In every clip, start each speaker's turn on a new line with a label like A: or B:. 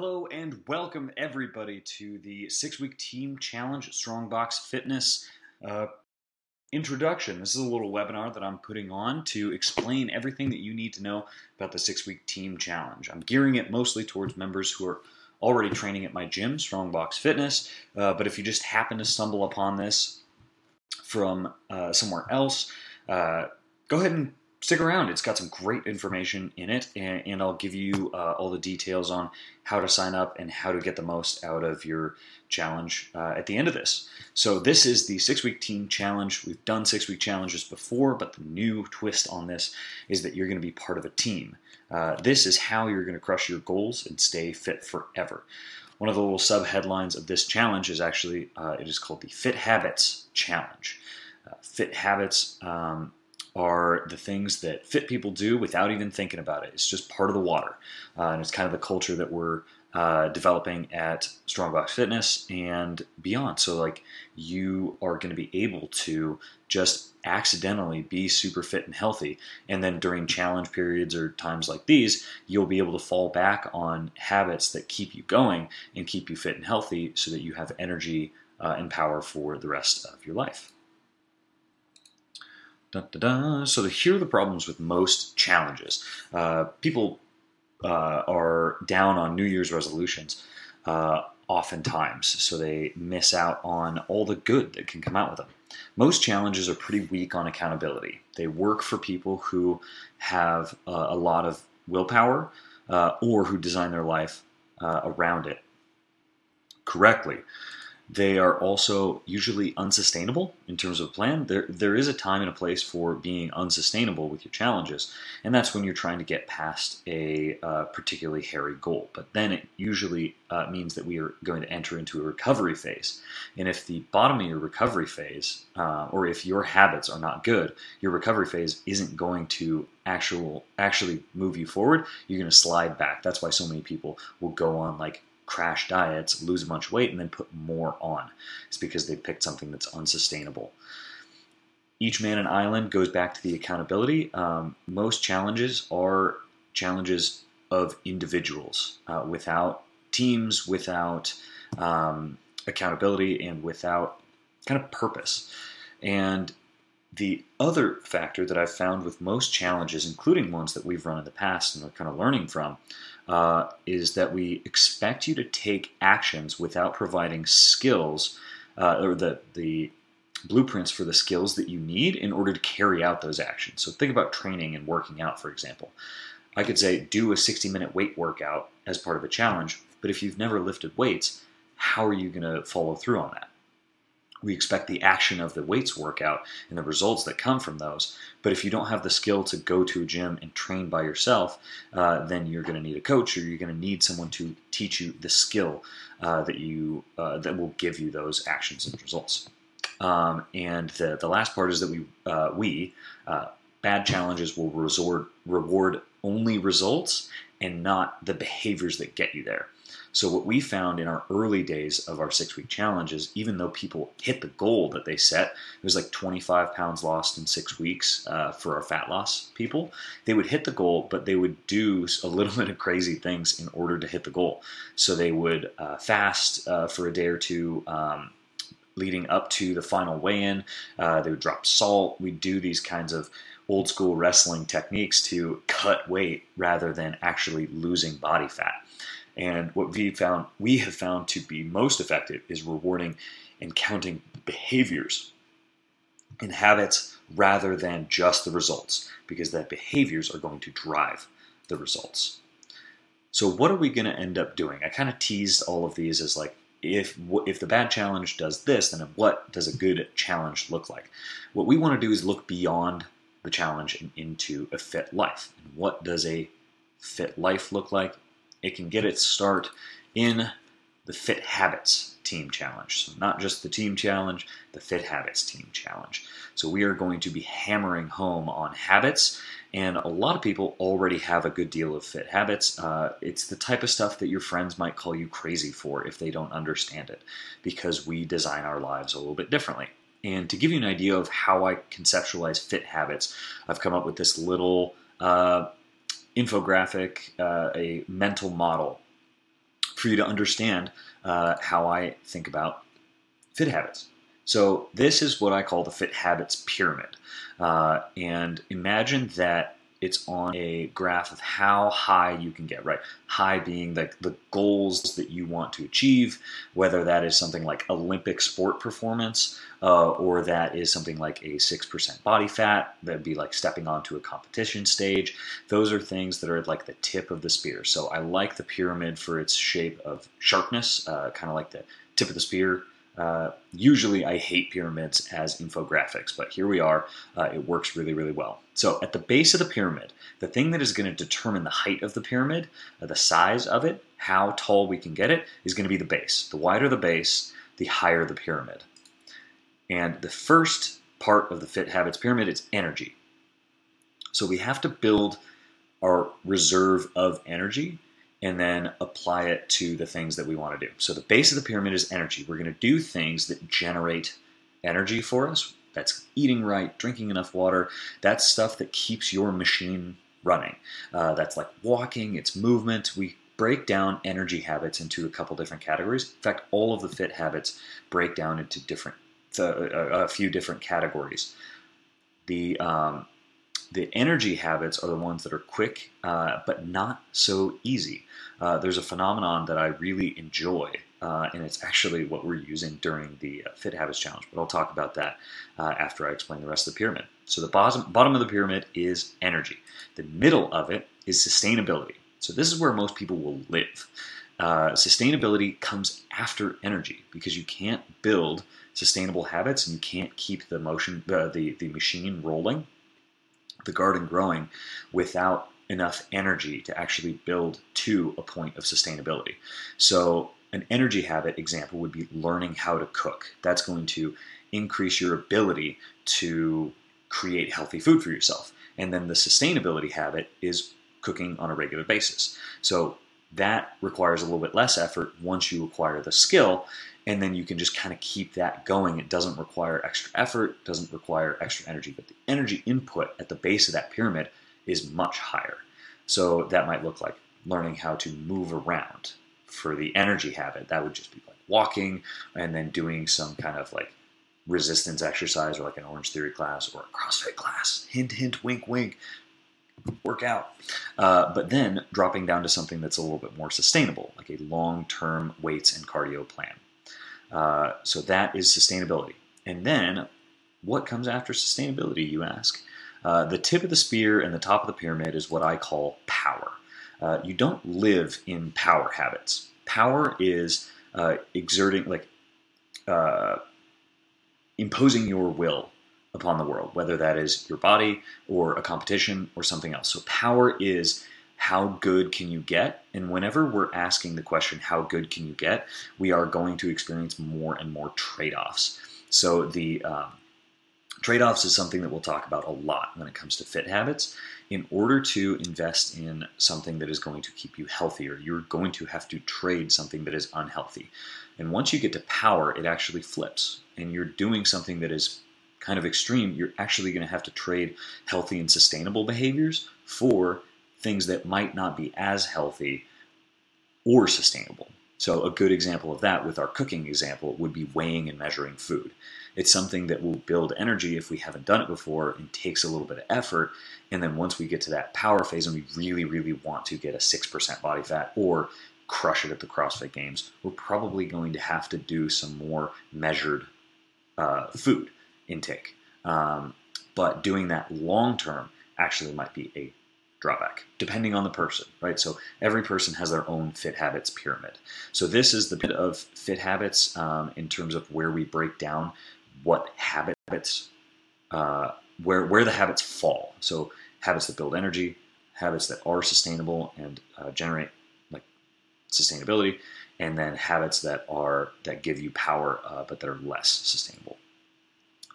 A: Hello and welcome everybody to the six week team challenge Strongbox Fitness uh, introduction. This is a little webinar that I'm putting on to explain everything that you need to know about the six week team challenge. I'm gearing it mostly towards members who are already training at my gym, Strongbox Fitness, uh, but if you just happen to stumble upon this from uh, somewhere else, uh, go ahead and stick around. It's got some great information in it, and, and I'll give you uh, all the details on how to sign up and how to get the most out of your challenge uh, at the end of this. So, this is the six week team challenge. We've done six week challenges before, but the new twist on this is that you're going to be part of a team. Uh, this is how you're going to crush your goals and stay fit forever. One of the little sub headlines of this challenge is actually uh, it is called the Fit Habits Challenge. Uh, fit Habits um, are the things that fit people do without even thinking about it. It's just part of the water. Uh, and it's kind of the culture that we're uh, developing at Strongbox Fitness and beyond. So, like, you are going to be able to just accidentally be super fit and healthy. And then during challenge periods or times like these, you'll be able to fall back on habits that keep you going and keep you fit and healthy so that you have energy uh, and power for the rest of your life. Da, da, da. So here are the problems with most challenges. Uh, people uh, are down on New Year's resolutions uh, oftentimes, so they miss out on all the good that can come out with them. Most challenges are pretty weak on accountability. They work for people who have a lot of willpower uh, or who design their life uh, around it correctly. They are also usually unsustainable in terms of plan. There, there is a time and a place for being unsustainable with your challenges, and that's when you're trying to get past a uh, particularly hairy goal. But then it usually uh, means that we are going to enter into a recovery phase. And if the bottom of your recovery phase, uh, or if your habits are not good, your recovery phase isn't going to actual actually move you forward. You're going to slide back. That's why so many people will go on like crash diets, lose a bunch of weight, and then put more on. It's because they picked something that's unsustainable. Each man an island goes back to the accountability. Um, most challenges are challenges of individuals uh, without teams, without um, accountability, and without kind of purpose. And the other factor that I've found with most challenges, including ones that we've run in the past and are kind of learning from, uh, is that we expect you to take actions without providing skills uh, or the, the blueprints for the skills that you need in order to carry out those actions. So think about training and working out, for example. I could say do a 60 minute weight workout as part of a challenge, but if you've never lifted weights, how are you going to follow through on that? We expect the action of the weights workout and the results that come from those. But if you don't have the skill to go to a gym and train by yourself, uh, then you're going to need a coach, or you're going to need someone to teach you the skill uh, that you uh, that will give you those actions and results. Um, and the the last part is that we uh, we uh, bad challenges will resort, reward only results and not the behaviors that get you there. So, what we found in our early days of our six week challenges, even though people hit the goal that they set, it was like 25 pounds lost in six weeks uh, for our fat loss people, they would hit the goal, but they would do a little bit of crazy things in order to hit the goal. So, they would uh, fast uh, for a day or two. Um, leading up to the final weigh in, uh, they would drop salt. We'd do these kinds of old school wrestling techniques to cut weight rather than actually losing body fat. And what we found we have found to be most effective is rewarding and counting behaviors and habits rather than just the results, because that behaviors are going to drive the results. So what are we going to end up doing? I kind of teased all of these as like if if the bad challenge does this, then what does a good challenge look like? What we want to do is look beyond the challenge and into a fit life. And what does a fit life look like? It can get its start in the Fit Habits Team Challenge. So, not just the Team Challenge, the Fit Habits Team Challenge. So, we are going to be hammering home on habits, and a lot of people already have a good deal of fit habits. Uh, it's the type of stuff that your friends might call you crazy for if they don't understand it, because we design our lives a little bit differently. And to give you an idea of how I conceptualize fit habits, I've come up with this little uh, infographic, uh, a mental model for you to understand uh, how I think about fit habits. So this is what I call the fit habits pyramid. Uh, and imagine that it's on a graph of how high you can get, right? High being the, the goals that you want to achieve, whether that is something like Olympic sport performance uh, or that is something like a 6% body fat, that'd be like stepping onto a competition stage. Those are things that are like the tip of the spear. So I like the pyramid for its shape of sharpness, uh, kind of like the tip of the spear uh, usually, I hate pyramids as infographics, but here we are. Uh, it works really, really well. So, at the base of the pyramid, the thing that is going to determine the height of the pyramid, uh, the size of it, how tall we can get it, is going to be the base. The wider the base, the higher the pyramid. And the first part of the Fit Habits pyramid is energy. So, we have to build our reserve of energy and then apply it to the things that we want to do. So the base of the pyramid is energy. We're going to do things that generate energy for us. That's eating right, drinking enough water. That's stuff that keeps your machine running. Uh, that's like walking, it's movement. We break down energy habits into a couple different categories. In fact, all of the fit habits break down into different, uh, a, few different categories. The um, the energy habits are the ones that are quick, uh, but not so easy. Uh, there's a phenomenon that I really enjoy, uh, and it's actually what we're using during the uh, Fit Habits Challenge. But I'll talk about that uh, after I explain the rest of the pyramid. So the bottom bottom of the pyramid is energy. The middle of it is sustainability. So this is where most people will live. Uh, sustainability comes after energy because you can't build sustainable habits and you can't keep the motion the the machine rolling the garden growing without enough energy to actually build to a point of sustainability. So, an energy habit example would be learning how to cook. That's going to increase your ability to create healthy food for yourself. And then the sustainability habit is cooking on a regular basis. So, that requires a little bit less effort once you acquire the skill and then you can just kind of keep that going. It doesn't require extra effort, doesn't require extra energy, but the energy input at the base of that pyramid is much higher. So that might look like learning how to move around. For the energy habit, that would just be like walking and then doing some kind of like resistance exercise or like an Orange Theory class or a CrossFit class. Hint, hint, wink, wink. Work out. Uh, but then dropping down to something that's a little bit more sustainable, like a long term weights and cardio plan. Uh, so that is sustainability. And then what comes after sustainability, you ask? Uh, the tip of the spear and the top of the pyramid is what I call power. Uh, you don't live in power habits. Power is uh, exerting, like, uh, imposing your will upon the world, whether that is your body or a competition or something else. So, power is how good can you get? And whenever we're asking the question, how good can you get, we are going to experience more and more trade offs. So the um, trade offs is something that we'll talk about a lot when it comes to fit habits. In order to invest in something that is going to keep you healthier, you're going to have to trade something that is unhealthy. And once you get to power, it actually flips. And you're doing something that is kind of extreme, you're actually going to have to trade healthy and sustainable behaviors for things that might not be as healthy or sustainable. So, a good example of that with our cooking example would be weighing and measuring food. It's something that will build energy if we haven't done it before and takes a little bit of effort. And then once we get to that power phase and we really, really want to get a 6% body fat or crush it at the CrossFit Games, we're probably going to have to do some more measured uh, food intake. Um, but doing that long term actually might be a drawback, depending on the person, right? So every person has their own fit habits pyramid. So this is the bit of fit habits um, in terms of where we break down what habits, uh, where where the habits fall. So habits that build energy, habits that are sustainable and uh, generate like sustainability, and then habits that are that give you power uh, but that are less sustainable.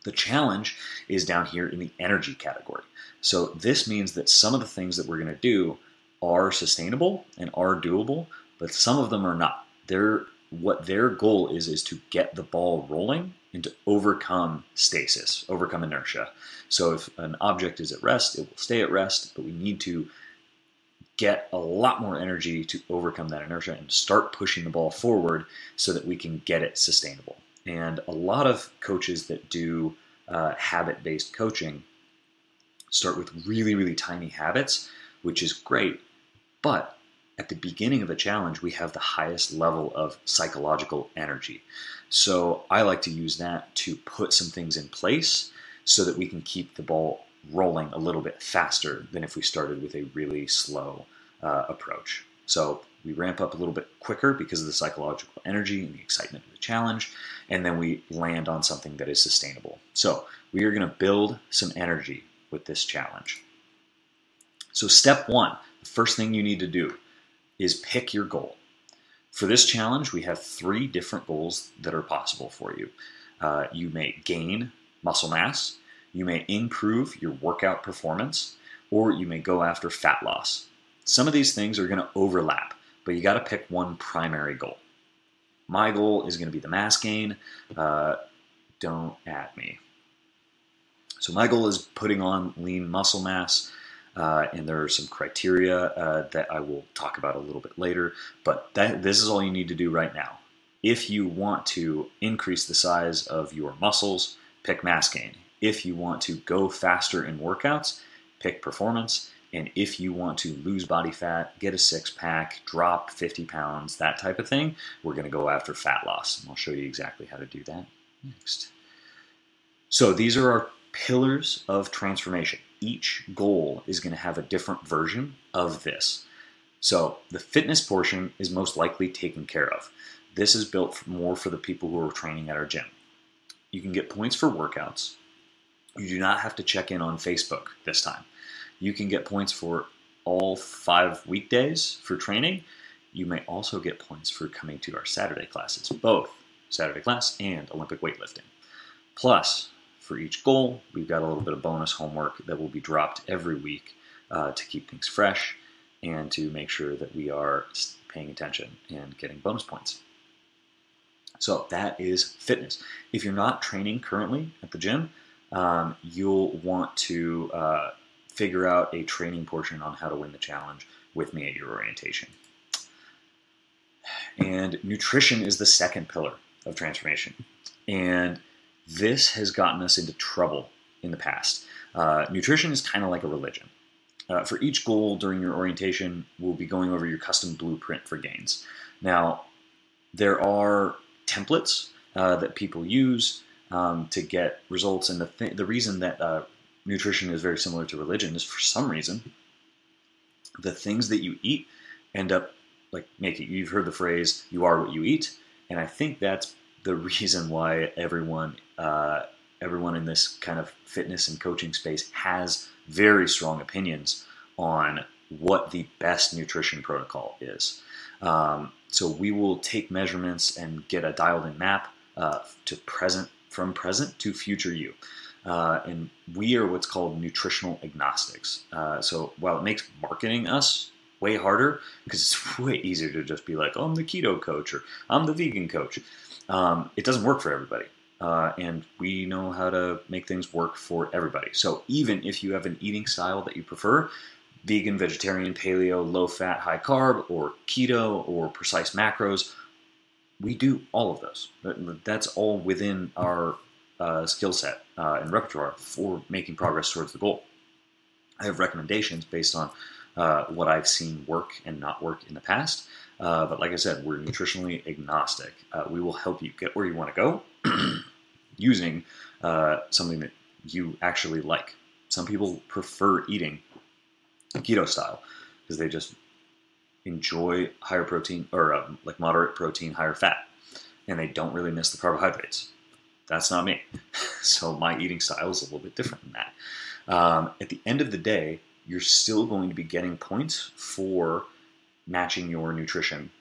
A: The challenge is down here in the energy category. So this means that some of the things that we're going to do are sustainable and are doable, but some of them are not. They're what their goal is is to get the ball rolling and to overcome stasis, overcome inertia. So if an object is at rest, it will stay at rest, but we need to get a lot more energy to overcome that inertia and start pushing the ball forward so that we can get it sustainable. And a lot of coaches that do uh, habit based coaching start with really, really tiny habits, which is great. But at the beginning of a challenge, we have the highest level of psychological energy. So I like to use that to put some things in place so that we can keep the ball rolling a little bit faster than if we started with a really slow uh, approach. So we ramp up a little bit quicker because of the psychological energy and the excitement of the challenge, and then we land on something that is sustainable. So we are going to build some energy with this challenge. So, step one, the first thing you need to do is pick your goal. For this challenge, we have three different goals that are possible for you. Uh, you may gain muscle mass, you may improve your workout performance, or you may go after fat loss. Some of these things are going to overlap, but you got to pick one primary goal. My goal is going to be the mass gain. Uh, don't at me. So, my goal is putting on lean muscle mass. Uh, and there are some criteria uh, that I will talk about a little bit later. But that, this is all you need to do right now. If you want to increase the size of your muscles, pick mass gain. If you want to go faster in workouts, pick performance. And if you want to lose body fat, get a six pack, drop 50 pounds, that type of thing, we're going to go after fat loss. And I'll show you exactly how to do that next. So these are our pillars of transformation. Each goal is going to have a different version of this. So the fitness portion is most likely taken care of. This is built more for the people who are training at our gym. You can get points for workouts, you do not have to check in on Facebook this time. You can get points for all five weekdays for training. You may also get points for coming to our Saturday classes, both Saturday class and Olympic weightlifting. Plus, for each goal, we've got a little bit of bonus homework that will be dropped every week uh, to keep things fresh and to make sure that we are paying attention and getting bonus points. So that is fitness. If you're not training currently at the gym, um, you'll want to uh, figure out a training portion on how to win the challenge with me at your orientation. And nutrition is the second pillar of transformation. And this has gotten us into trouble in the past. Uh, nutrition is kind of like a religion. Uh, for each goal during your orientation, we'll be going over your custom blueprint for gains. Now, there are templates uh, that people use um, to get results. And the th- the reason that uh, nutrition is very similar to religion is for some reason the things that you eat end up like making. You've heard the phrase "you are what you eat," and I think that's the reason why everyone uh, everyone in this kind of fitness and coaching space has very strong opinions on what the best nutrition protocol is. Um, so we will take measurements and get a dialed in map uh, to present from present to future you. Uh, and we are what's called nutritional agnostics. Uh, so while it makes marketing us way harder, because it's way easier to just be like, oh, I'm the keto coach or I'm the vegan coach, um, it doesn't work for everybody. Uh, and we know how to make things work for everybody. So even if you have an eating style that you prefer, vegan, vegetarian, paleo, low fat, high carb, or keto, or precise macros, we do all of those. That's all within our uh, skill set uh, and repertoire for making progress towards the goal. I have recommendations based on uh, what I've seen work and not work in the past. Uh, but like I said, we're nutritionally agnostic. Uh, we will help you get where you want to go using uh, something that you actually like. Some people prefer eating keto style because they just enjoy higher protein or um, like moderate protein, higher fat, and they don't really miss the carbohydrates. That's not me. so my eating style is a little bit different than that. Um, at the end of the day, you're still going to be getting points for matching your nutrition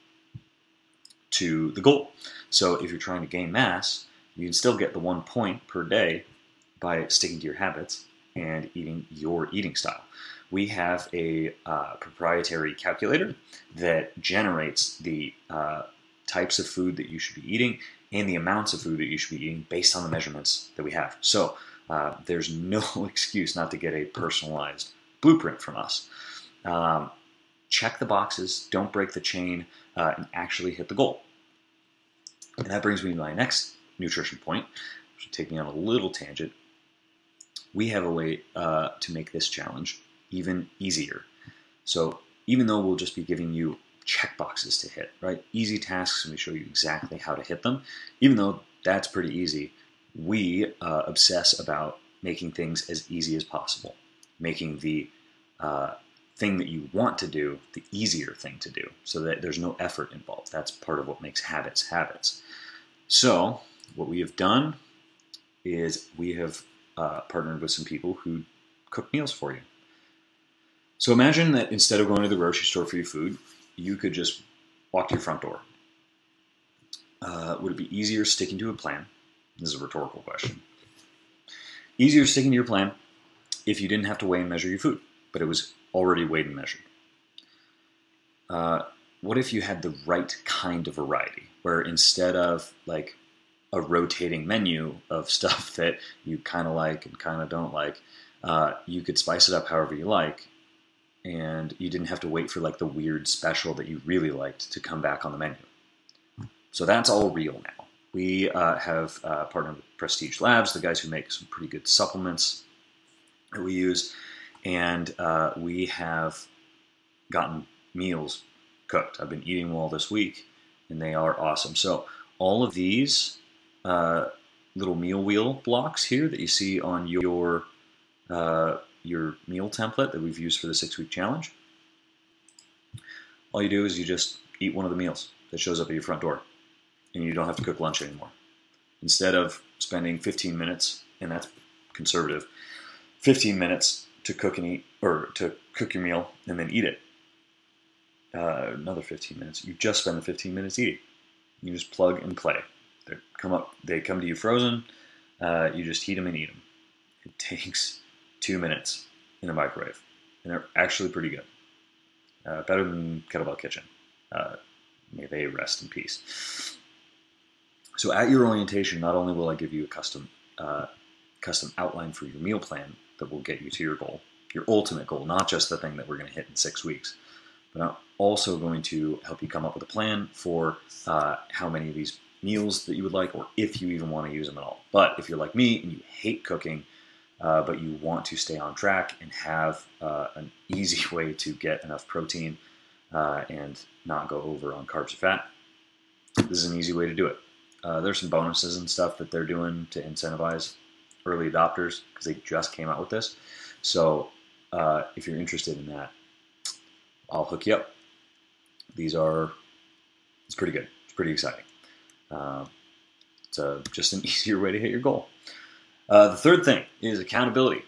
A: to the goal. So if you're trying to gain mass, you can still get the one point per day by sticking to your habits and eating your eating style we have a uh, proprietary calculator that generates the uh, types of food that you should be eating and the amounts of food that you should be eating based on the measurements that we have. So uh, there's no excuse not to get a personalized blueprint from us. Um, check the boxes, don't break the chain, uh, and actually hit the goal. And that brings me to my next nutrition point, which will take me on a little tangent. We have a way uh, to make this challenge even easier. So even though we'll just be giving you check boxes to hit, right? Easy tasks, and we show you exactly how to hit them. Even though that's pretty easy, we uh, obsess about making things as easy as possible, making the uh, thing that you want to do the easier thing to do so that there's no effort involved. That's part of what makes habits habits. So, what we have done is we have uh, partnered with some people who cook meals for you. So, imagine that instead of going to the grocery store for your food, you could just walk to your front door. Uh, would it be easier sticking to a plan? This is a rhetorical question. Easier sticking to your plan if you didn't have to weigh and measure your food, but it was already weighed and measured. Uh, what if you had the right kind of variety, where instead of like a rotating menu of stuff that you kind of like and kind of don't like, uh, you could spice it up however you like, and you didn't have to wait for like the weird special that you really liked to come back on the menu. So that's all real now. We uh, have uh, partnered with Prestige Labs, the guys who make some pretty good supplements that we use, and uh, we have gotten meals cooked. I've been eating all this week, and they are awesome. So all of these uh, little meal wheel blocks here that you see on your uh, your meal template that we've used for the six week challenge. All you do is you just eat one of the meals that shows up at your front door, and you don't have to cook lunch anymore. Instead of spending 15 minutes, and that's conservative, 15 minutes to cook and eat, or to cook your meal and then eat it. Uh, another 15 minutes. You just spend the 15 minutes eating. You just plug and play. They come up. They come to you frozen. Uh, you just heat them and eat them. It takes two minutes in a microwave, and they're actually pretty good. Uh, better than Kettlebell Kitchen. Uh, may they rest in peace. So at your orientation, not only will I give you a custom uh, custom outline for your meal plan that will get you to your goal, your ultimate goal, not just the thing that we're going to hit in six weeks, but I'm also going to help you come up with a plan for uh, how many of these meals that you would like, or if you even want to use them at all. But if you're like me and you hate cooking, uh, but you want to stay on track and have uh, an easy way to get enough protein uh, and not go over on carbs or fat, this is an easy way to do it. Uh, there's some bonuses and stuff that they're doing to incentivize early adopters because they just came out with this. So uh, if you're interested in that, I'll hook you up. These are it's pretty good. It's pretty exciting. Uh, it's a, just an easier way to hit your goal. Uh, the third thing is accountability.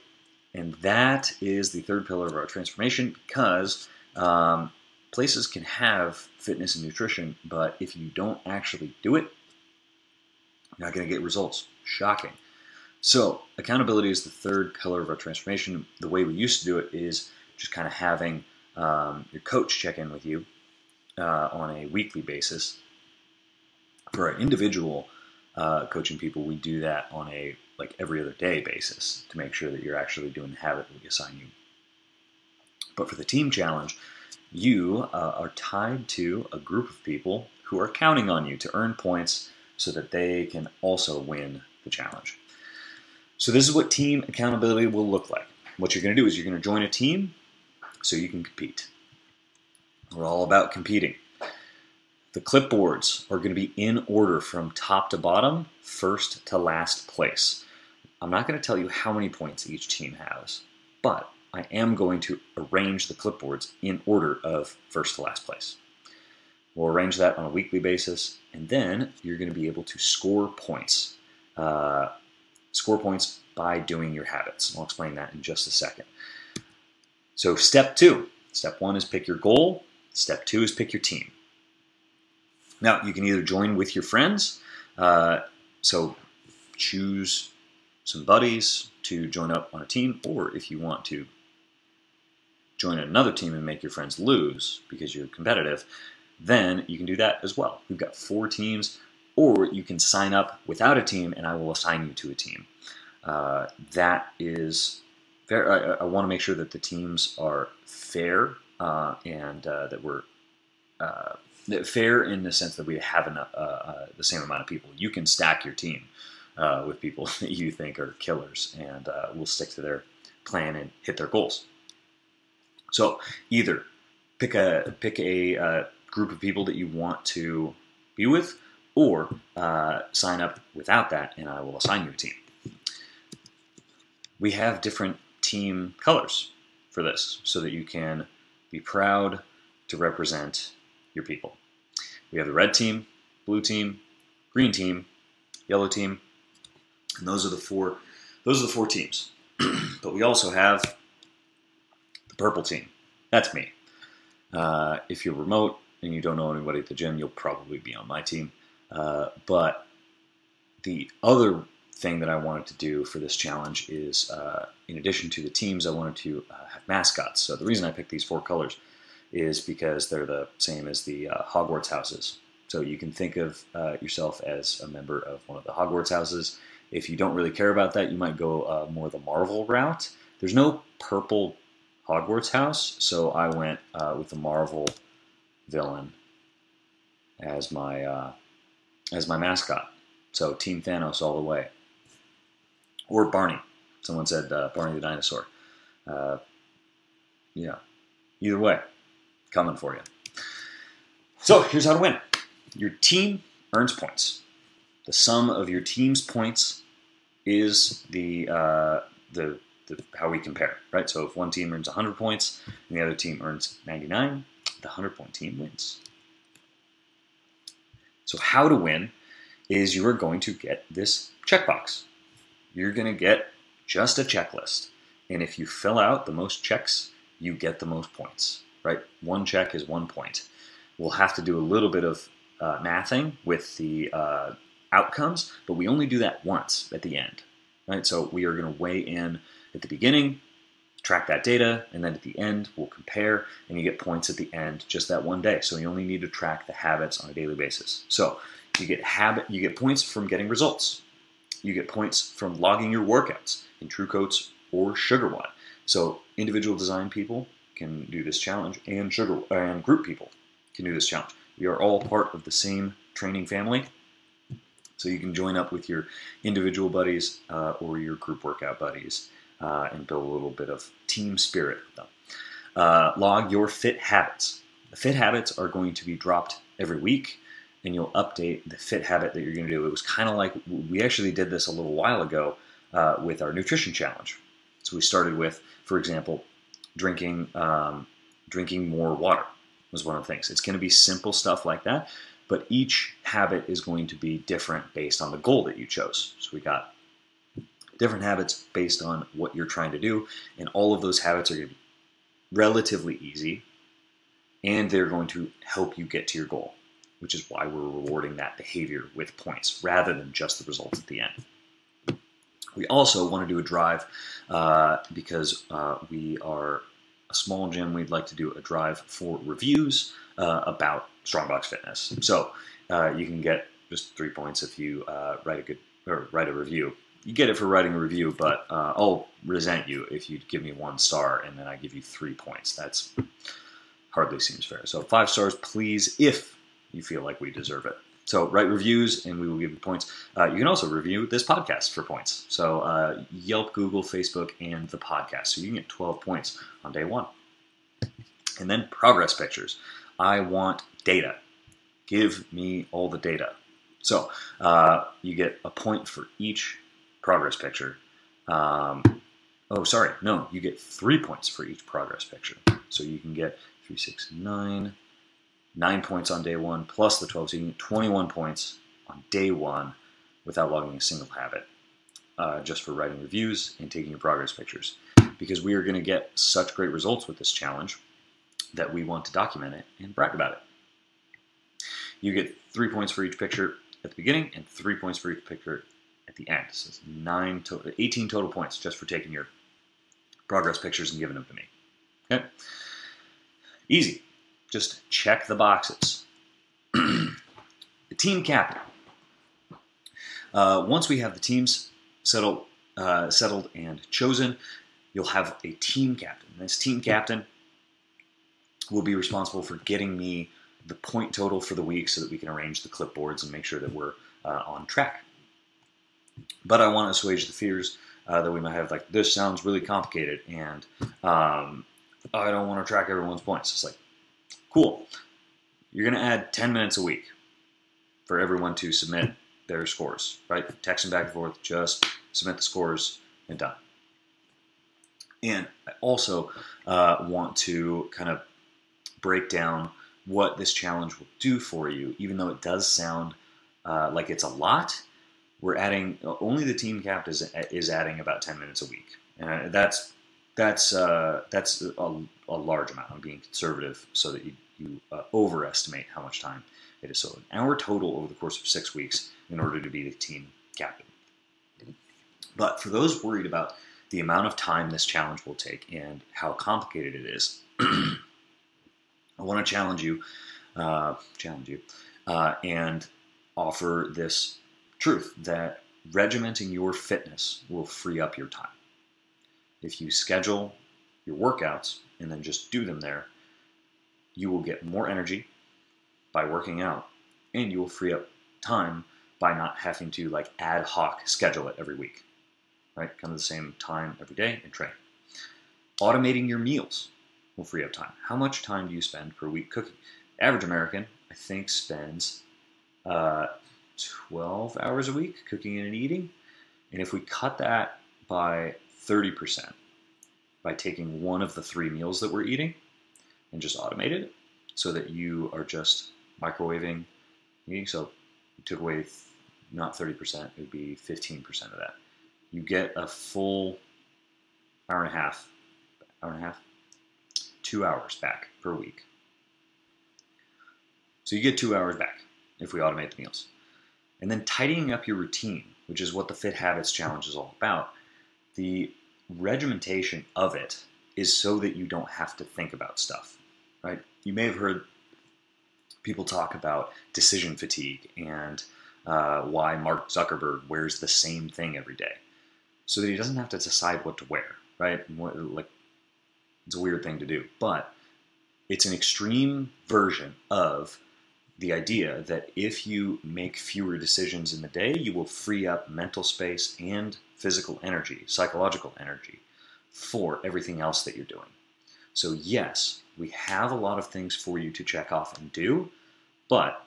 A: And that is the third pillar of our transformation because um, places can have fitness and nutrition, but if you don't actually do it, you're not going to get results. Shocking. So, accountability is the third pillar of our transformation. The way we used to do it is just kind of having um, your coach check in with you uh, on a weekly basis. For our individual uh, coaching people, we do that on a like every other day basis to make sure that you're actually doing the habit that we assign you. But for the team challenge, you uh, are tied to a group of people who are counting on you to earn points so that they can also win the challenge. So, this is what team accountability will look like. What you're going to do is you're going to join a team so you can compete. We're all about competing. The clipboards are going to be in order from top to bottom, first to last place. I'm not going to tell you how many points each team has, but I am going to arrange the clipboards in order of first to last place. We'll arrange that on a weekly basis, and then you're going to be able to score points. Uh, score points by doing your habits. I'll explain that in just a second. So, step two step one is pick your goal, step two is pick your team. Now, you can either join with your friends, uh, so choose some buddies to join up on a team, or if you want to join another team and make your friends lose because you're competitive, then you can do that as well. We've got four teams, or you can sign up without a team and I will assign you to a team. Uh, that is very, I, I want to make sure that the teams are fair uh, and uh, that we're uh, fair in the sense that we have uh, uh, the same amount of people. You can stack your team uh, with people that you think are killers, and uh, will stick to their plan and hit their goals. So either pick a pick a uh, group of people that you want to be with, or uh, sign up without that, and I will assign you a team. We have different team colors for this so that you can be proud to represent your people. We have the red team, blue team, green team, yellow team, and those are the four those are the four teams. but we also have the purple team. That's me. Uh, if you're remote and you don't know anybody at the gym, you'll probably be on my team. Uh, but the other thing that I wanted to do for this challenge is, uh, in addition to the teams, I wanted to uh, have mascots. So the reason I picked these four colors is because they're the same as the uh, Hogwarts houses. So you can think of uh, yourself as a member of one of the Hogwarts houses. If you don't really care about that, you might go uh, more the Marvel route. There's no purple Hogwarts house, so I went uh, with the Marvel villain as my as my mascot. So Team Thanos all the way or Barney. Someone said uh, Barney the dinosaur. Uh, yeah, either way, coming for you. So here's how to win. Your team earns points. The sum of your team's points is the uh, the, the how we compare, right? So if one team earns 100 points and the other team earns 99, the 100 point team wins. So how to win is you are going to get this checkbox you're going to get just a checklist. And if you fill out the most checks, you get the most points, right? One check is one point. We'll have to do a little bit of uh, mathing with the uh, outcomes, but we only do that once at the end, right? So we are going to weigh in at the beginning, track that data, and then at the end, we'll compare, and you get points at the end just that one day. So you only need to track the habits on a daily basis. So you get habit, you get points from getting results you get points from logging your workouts in True TrueCoach or SugarWOD. So individual design people can do this challenge, and sugar and group people can do this challenge. We are all part of the same training family, so you can join up with your individual buddies uh, or your group workout buddies uh, and build a little bit of team spirit with them. Uh, log your fit habits. The fit habits are going to be dropped every week and you'll update the fit habit that you're going to do. It was kind of like we actually did this a little while ago uh, with our nutrition challenge. So we started with, for example, drinking um, drinking more water was one of the things. It's going to be simple stuff like that, but each habit is going to be different based on the goal that you chose. So we got different habits based on what you're trying to do, and all of those habits are going to be relatively easy, and they're going to help you get to your goal which is why we're rewarding that behavior with points rather than just the results at the end. We also want to do a drive uh, because uh, we are a small gym. We'd like to do a drive for reviews uh, about Strongbox Fitness. So uh, you can get just three points if you uh, write a good or write a review. You get it for writing a review, but uh, I'll resent you if you give me one star and then I give you three points. That's hardly seems fair. So five stars, please, if you feel like we deserve it. So write reviews and we will give you points. Uh, you can also review this podcast for points. So uh, Yelp, Google, Facebook, and the podcast. So you can get 12 points on day one. And then progress pictures. I want data. Give me all the data. So uh, you get a point for each progress picture. Um, oh, sorry. No, you get three points for each progress picture. So you can get three, six, nine, nine points on day one plus the 12, so you get 21 points on day one without logging a single habit, uh, just for writing reviews and taking your progress pictures. Because we are going to get such great results with this challenge that we want to document it and brag about it. You get three points for each picture at the beginning and three points for each picture at the end. So it's nine total, 18 total points just for taking your progress pictures and giving them to me. Okay? Easy. Just check the boxes. the team captain. Uh, once we have the teams settled, uh, settled and chosen, you'll have a team captain. This team captain will be responsible for getting me the point total for the week so that we can arrange the clipboards and make sure that we're uh, on track. But I want to assuage the fears uh, that we might have. Like, this sounds really complicated, and um, I don't want to track everyone's points. It's like, cool. You're going to add 10 minutes a week for everyone to submit their scores, right? Text them back and forth, just submit the scores and done. And I also uh, want to kind of break down what this challenge will do for you, even though it does sound uh, like it's a lot. We're adding only the team cap is is adding about ten minutes a week, and that's that's uh, that's a, a, large amount. I'm being conservative so that you you uh, overestimate how much time it is. So an hour total over the course of six weeks in order to be the team captain. But for those worried about the amount of time this challenge will take and how complicated it is, I want to challenge you, uh, challenge you, uh, and offer this truth that regimenting your fitness will free up your time. If you schedule your workouts and then just do them there, you will get more energy by working out, and you will free up time by not having to like ad hoc schedule it every week. Right? Come to the same time every day and train. Automating your meals will free up time. How much time do you spend per week cooking? Average American, I think, spends uh, 12 hours a week cooking and eating. And if we cut that by 30% by taking one of the three meals that we're eating and just automate it so that you are just microwaving eating. So you took away not 30%, it would be 15% of that. You get a full hour and a half, hour and a half, two hours back per week. So you get two hours back if we automate the meals. And then tidying up your routine, which is what the Fit Habits Challenge is all about. The regimentation of it is so that you don't have to think about stuff, right? You may have heard people talk about decision fatigue and uh, why Mark Zuckerberg wears the same thing every day, so that he doesn't have to decide what to wear. Right? Like it's a weird thing to do, but it's an extreme version of the idea that if you make fewer decisions in the day, you will free up mental space and physical energy, psychological energy for everything else that you're doing. So, yes, we have a lot of things for you to check off and do, but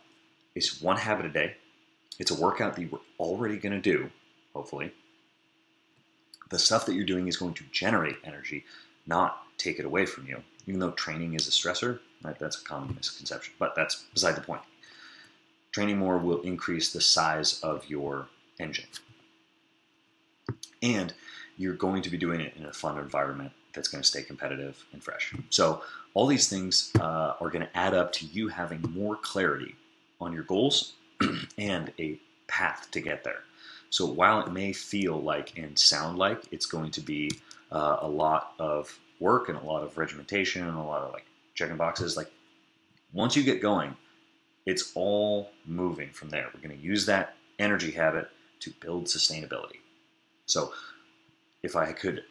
A: it's one habit a day. It's a workout that you're already going to do, hopefully. The stuff that you're doing is going to generate energy, not take it away from you. Even though training is a stressor, right? That's a common misconception, but that's beside the point. Training more will increase the size of your engine. And you're going to be doing it in a fun environment that's going to stay competitive and fresh. So, all these things uh, are going to add up to you having more clarity on your goals and a path to get there. So, while it may feel like and sound like it's going to be uh, a lot of work and a lot of regimentation and a lot of like checking boxes, like once you get going, it's all moving from there. We're going to use that energy habit to build sustainability. So, if I could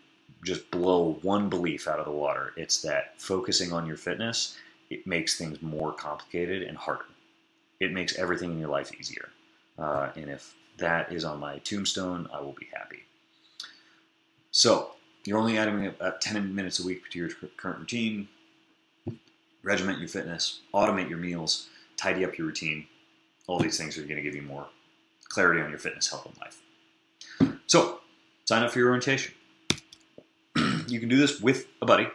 A: just blow one belief out of the water. It's that focusing on your fitness, it makes things more complicated and harder. It makes everything in your life easier. Uh, and if that is on my tombstone, I will be happy. So, you're only adding about 10 minutes a week to your current routine. Regiment your fitness, automate your meals, tidy up your routine. All these things are going to give you more clarity on your fitness, health, and life. So, sign up for your orientation you can do this with a buddy.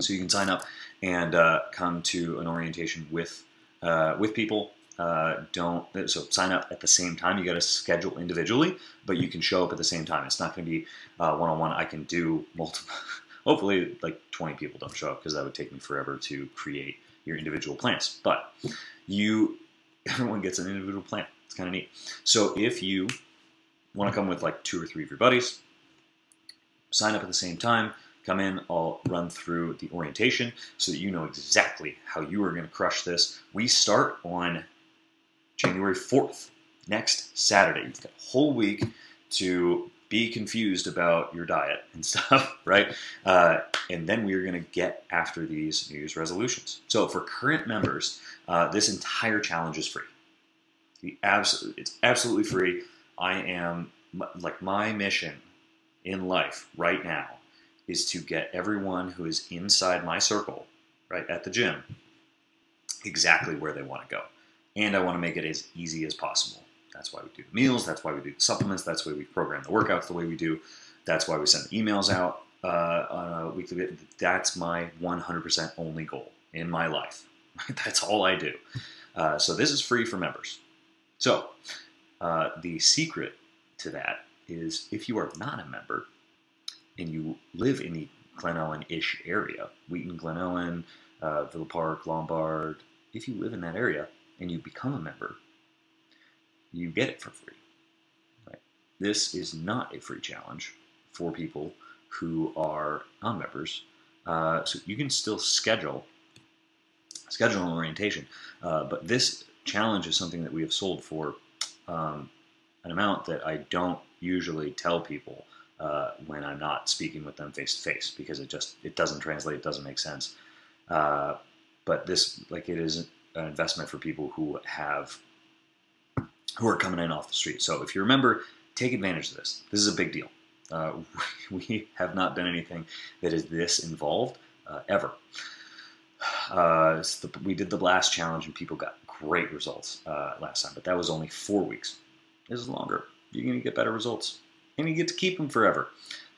A: So you can sign up and uh, come to an orientation with uh, with people. Uh, don't so sign up at the same time. You got to schedule individually, but you can show up at the same time. It's not going to be one on one. I can do multiple. Hopefully, like 20 people don't show up because that would take me forever to create your individual plans. But you, everyone gets an individual plan. It's kind of neat. So if you want to come with like two or three of your buddies, sign up at the same time. Come in, I'll run through the orientation so that you know exactly how you are going to crush this. We start on January 4th, next Saturday. You've got a whole week to be confused about your diet and stuff, right? Uh, and then we are going to get after these New Year's resolutions. So for current members, uh, this entire challenge is free. Abs- it's absolutely free. I am like my mission in life right now is to get everyone who is inside my circle, right at the gym, exactly where they want to go, and I want to make it as easy as possible. That's why we do the meals. That's why we do the supplements. That's why we program the workouts the way we do. That's why we send emails out uh, on a weekly basis. That's my 100% only goal in my life. That's all I do. Uh, so this is free for members. So uh, the secret to that is if you are not a member and you live in the Glen Ellyn-ish area, Wheaton, Glen Ellyn, uh, Villa Park, Lombard, if you live in that area and you become a member, you get it for free. Right? This is not a free challenge for people who are non-members, uh, so you can still schedule schedule an orientation. Uh, but this challenge is something that we have sold for um, an amount that I don't usually tell people uh, when I'm not speaking with them face to face because it just it doesn't translate, it doesn't make sense. Uh, but this like it is an investment for people who have who are coming in off the street. So if you remember, take advantage of this. This is a big deal. Uh, we have not done anything that is this involved uh, ever. Uh, the, we did the blast challenge and people got great results uh, last time, but that was only four weeks. This is longer. You're going to get better results, and you get to keep them forever.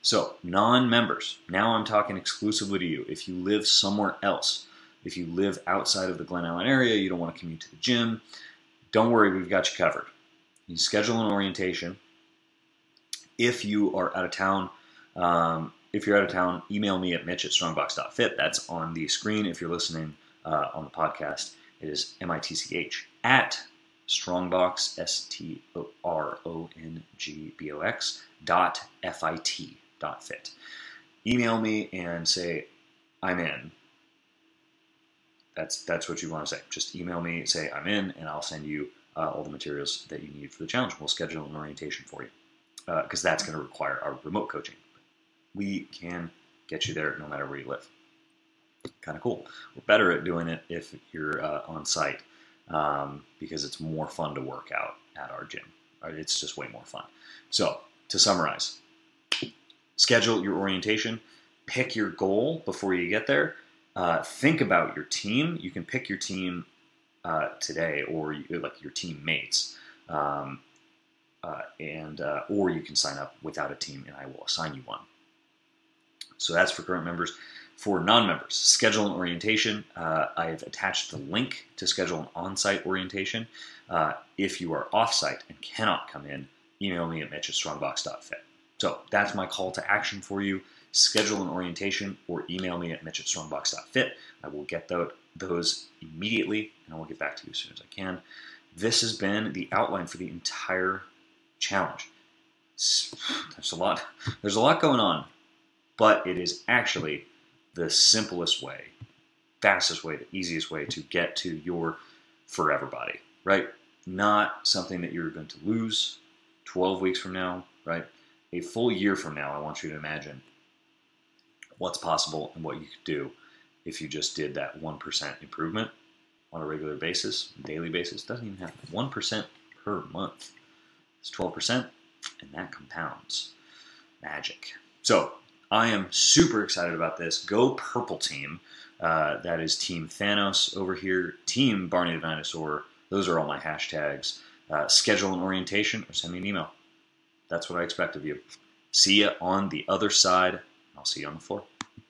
A: So, non members, now I'm talking exclusively to you. If you live somewhere else, if you live outside of the Glen Ellyn area, you don't want to commute to the gym, don't worry, we've got you covered. You schedule an orientation. If you are out of town, um, if you're out of town, email me at mitch at strongbox.fit. That's on the screen if you're listening uh, on the podcast. It is M-I-T-C-H at strongbox, S-T-R-O-N-G-B-O-X dot F-I-T dot fit. Email me and say, I'm in. That's, that's what you want to say. Just email me, say, I'm in, and I'll send you uh, all the materials that you need for the challenge. We'll schedule an orientation for you because uh, that's going to require our remote coaching. We can get you there no matter where you live. Kind of cool. We're better at doing it if you're uh, on site um, because it's more fun to work out at our gym. It's just way more fun. So, to summarize, schedule your orientation, pick your goal before you get there, uh, think about your team. You can pick your team uh, today, or you, like your teammates, um, uh, and uh, or you can sign up without a team, and I will assign you one. So that's for current members. For non-members, schedule an orientation. Uh, I've attached the link to schedule an on-site orientation. Uh, if you are off-site and cannot come in, email me at mitch at strongbox.fit. So that's my call to action for you. Schedule an orientation or email me at mitch at strongbox.fit. I will get those immediately and I will get back to you as soon as I can. This has been the outline for the entire challenge. There's a lot. There's a lot going on, but it is actually the simplest way, fastest way, the easiest way to get to your forever body. Right? Not something that you're going to lose 12 weeks from now. Right? A full year from now, I want you to imagine what's possible and what you could do if you just did that 1% improvement on a regular basis, daily basis. Doesn't even have 1% per month. It's 12%, and that compounds. Magic. So I am super excited about this. Go Purple Team. Uh, that is Team Thanos over here. Team Barney the Dinosaur. Those are all my hashtags. Uh, schedule an orientation or send me an email. That's what I expect of you. See you on the other side. I'll see you on the floor.